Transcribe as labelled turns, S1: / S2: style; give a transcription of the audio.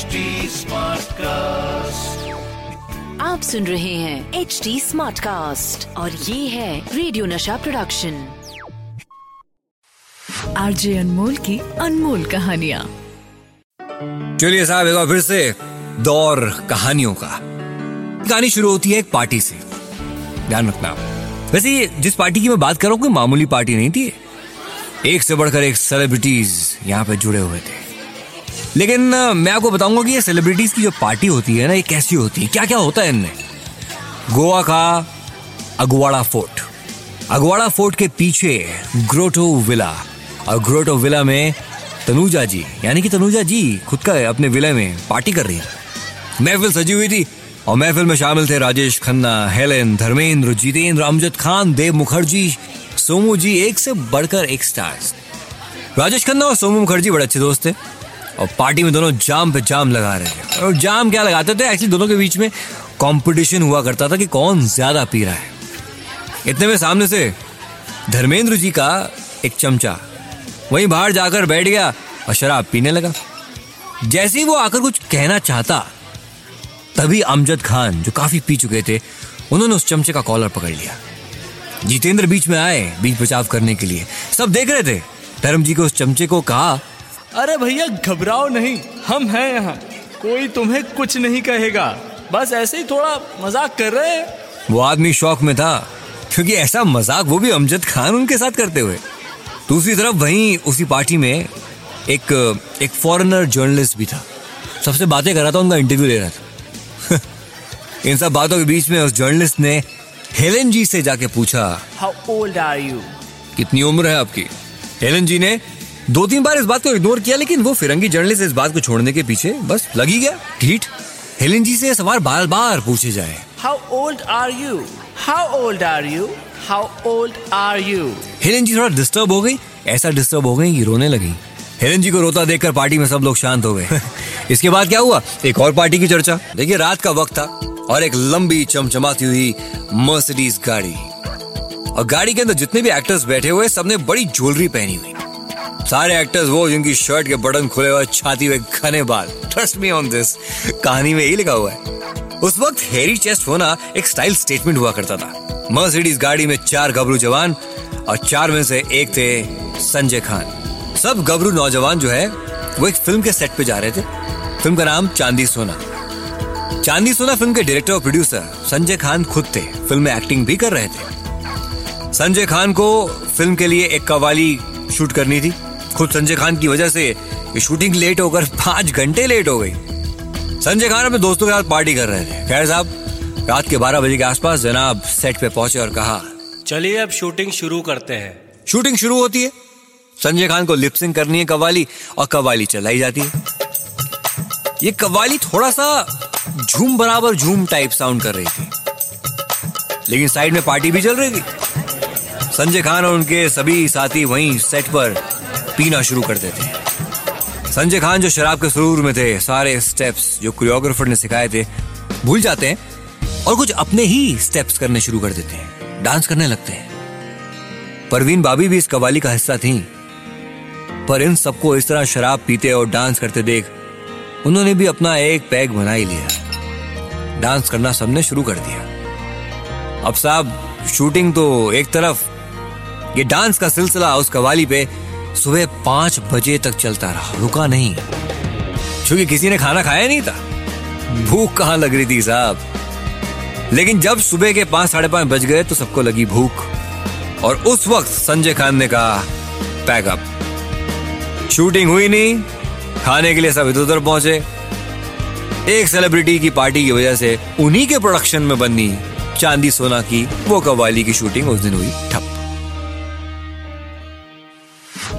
S1: HD Smartcast.
S2: आप सुन रहे हैं एच डी स्मार्ट कास्ट और ये है रेडियो नशा प्रोडक्शन आरजे अनमोल की अनमोल कहानिया।
S3: चलिए साहब एक बार फिर से दौर कहानियों का। कहानी शुरू होती है एक पार्टी से। ध्यान रखना। वैसे ये जिस पार्टी की मैं बात कर रहा हूँ कोई मामूली पार्टी नहीं थी। एक से बढ़कर एक सेलिब्रिटीज यहाँ पे जुड़े हुए थे। लेकिन मैं आपको बताऊँगा कि ये सेलिब्रिटीज की जो पार्टी होती है ना, ये कैसी होती है? क्या क्या होता है इनमें? गोवा का अगवाड़ा फोर्ट। अगवाड़ा फोर्ट के पीछे ग्रोटो विला। और ग्रोटो विला में तनुजा जी, यानी कि तनुजा जी खुद का अपने विला में पार्टी कर रही है। महफिल सजी हुई थी और महफिल में शामिल थे राजेश खन्ना, हेलेन, धर्मेंद्र, जितेंद्र, अमजद खान, देव मुखर्जी, सोमू जी, एक से बढ़कर एक स्टार्स राजेश खन्ना और सोमू मुखर्जी बड़े अच्छे दोस्त थे। और पार्टी में दोनों जाम पे जाम लगा रहे थे और जाम क्या लगाते थे? एक्चुअली दोनों के बीच में कंपटीशन हुआ करता था कि कौन ज़्यादा पी रहा है। इतने में सामने से धर्मेंद्र जी का एक चमचा, वहीं बाहर जाकर बैठ गया और शराब पीने लगा। जैसे ही वो आकर कुछ कहना चाहता, तभी अमजद खान, जो काफ़ी पी चुके थे, उन्होंने उस चमचे का कॉलर पकड़ लिया। जितेंद्र बीच में आए, बीच बचाव करने के लिए। सब देख रहे थे। धर्म जी को उस चमचे को कहा
S4: अरे भैया घबराओ नहीं। हम हैं यहाँ। कोई तुम्हें कुछ नहीं कहेगा। बस ऐसे ही थोड़ा मज़ाक कर रहे हैं।
S3: वो आदमी शौक में था क्योंकि ऐसा मज़ाक वो भी अमजद खान उनके साथ करते हुए। दूसरी तरफ़ वहीं उसी पार्टी में एक एक फॉरेनर जर्नलिस्ट भी था। सबसे बातें कर रहा था उनका इंटरव्यू ले रहा था। इन सब बातों के बीच में उस जर्नलिस्ट ने हेलन जी से जाके पूछा
S4: हाउ ओल्ड आर यू
S3: कितनी उम्र है आपकी? हेलन जी ने दो तीन बार इस बात को इग्नोर किया लेकिन वो फिरंगी जर्नलिस्ट इस बात को छोड़ने के पीछे बस लगी गया। ठीक हेलेन जी से ये सवाल बार बार पूछे जाए।
S4: How old are you how old are you how old are you
S3: Helen ji थोड़ा डिस्टर्ब हो गई ऐसा डिस्टर्ब हो गई कि रोने लगी। हेलेन जी को रोता देखकर पार्टी में सब लोग शांत हो गए। इसके बाद क्या हुआ? एक और पार्टी की चर्चा। देखिए रात का वक्त था और एक लंबी चमचमाती हुई मर्सिडीज गाड़ी। और गाड़ी के अंदर जितने भी एक्टर्स बैठे हुए सबने बड़ी ज्वेलरी पहनी हुई। सारे एक्टर्स वो जिनकी शर्ट के बटन खुले हुए, छाती हुए घने बाल। ट्रस्ट मी ऑन दिस कहानी में यही लिखा हुआ है। उस वक्त हेरी चेस्ट होना एक स्टाइल स्टेटमेंट हुआ करता था। मर्सिडीज गाड़ी में चार गबरू जवान और चार में से एक थे संजय खान। सब गबरू नौजवान जो है, वो एक फ़िल्म के सेट पे जा रहे थे। फ़िल्म का नाम चांदी सोना। चांदी सोना फ़िल्म के डायरेक्टर और प्रोड्यूसर संजय खान खुद थे। फ़िल्म में एक्टिंग भी कर रहे थे। संजय खान को फ़िल्म के लिए एक कवाली शूट करनी थी। खुद संजय खान की वजह से ये शूटिंग लेट होकर पाँच घंटे लेट हो गई। संजय खान अपने दोस्तों के साथ पार्टी कर रहे थे। खैर साहब रात के बारह बजे के आसपास जनाब सेट पे पहुँचे और कहा
S5: चलिए अब शूटिंग शुरू करते हैं।
S3: शूटिंग शुरू होती है। संजय खान को लिपसिंग करनी है कवाली और कवाली चलाई जाती है। ये कवाली थोड़ा सा झूम बराबर झूम टाइप साउंड कर रही थी। लेकिन साइड में पार्टी भी चल रही थी। संजय खान और उनके सभी साथी वहीं सेट पर पीना शुरू कर देते हैं। संजय खान जो शराब के सुरूर में थे, सारे स्टेप्स जो कोरियोग्राफर ने सिखाए थे, भूल जाते हैं और कुछ अपने ही स्टेप्स करने शुरू कर देते हैं। डांस करने लगते हैं। परवीन बाबी भी इस कवाली का हिस्सा थी। पर इन सबको इस तरह शराब पीते और डांस करते देख, उन्होंने भी अपना एक पैग बना ही लिया। डांस करना सबने शुरू कर दिया। अब साहब शूटिंग तो एक तरफ़, ये डांस का सिलसिला उस कवाली पे सुबह पाँच बजे तक चलता रहा, रुका नहीं। क्योंकि किसी ने खाना खाया नहीं था। भूख कहाँ लग रही थी साहब? लेकिन जब सुबह के पाँच, साढ़े पाँच बज गए तो सबको लगी भूख। और उस वक्त संजय खान ने कहा, पैक अप। शूटिंग हुई नहीं, खाने के लिए सब इधर उधर पहुँचे। एक सेलिब्रिटी की पार्टी की वजह से उन्हीं के प्रोडक्शन में बनी चांदी सोना की, वो कवाली की शूटिंग उस दिन हुई।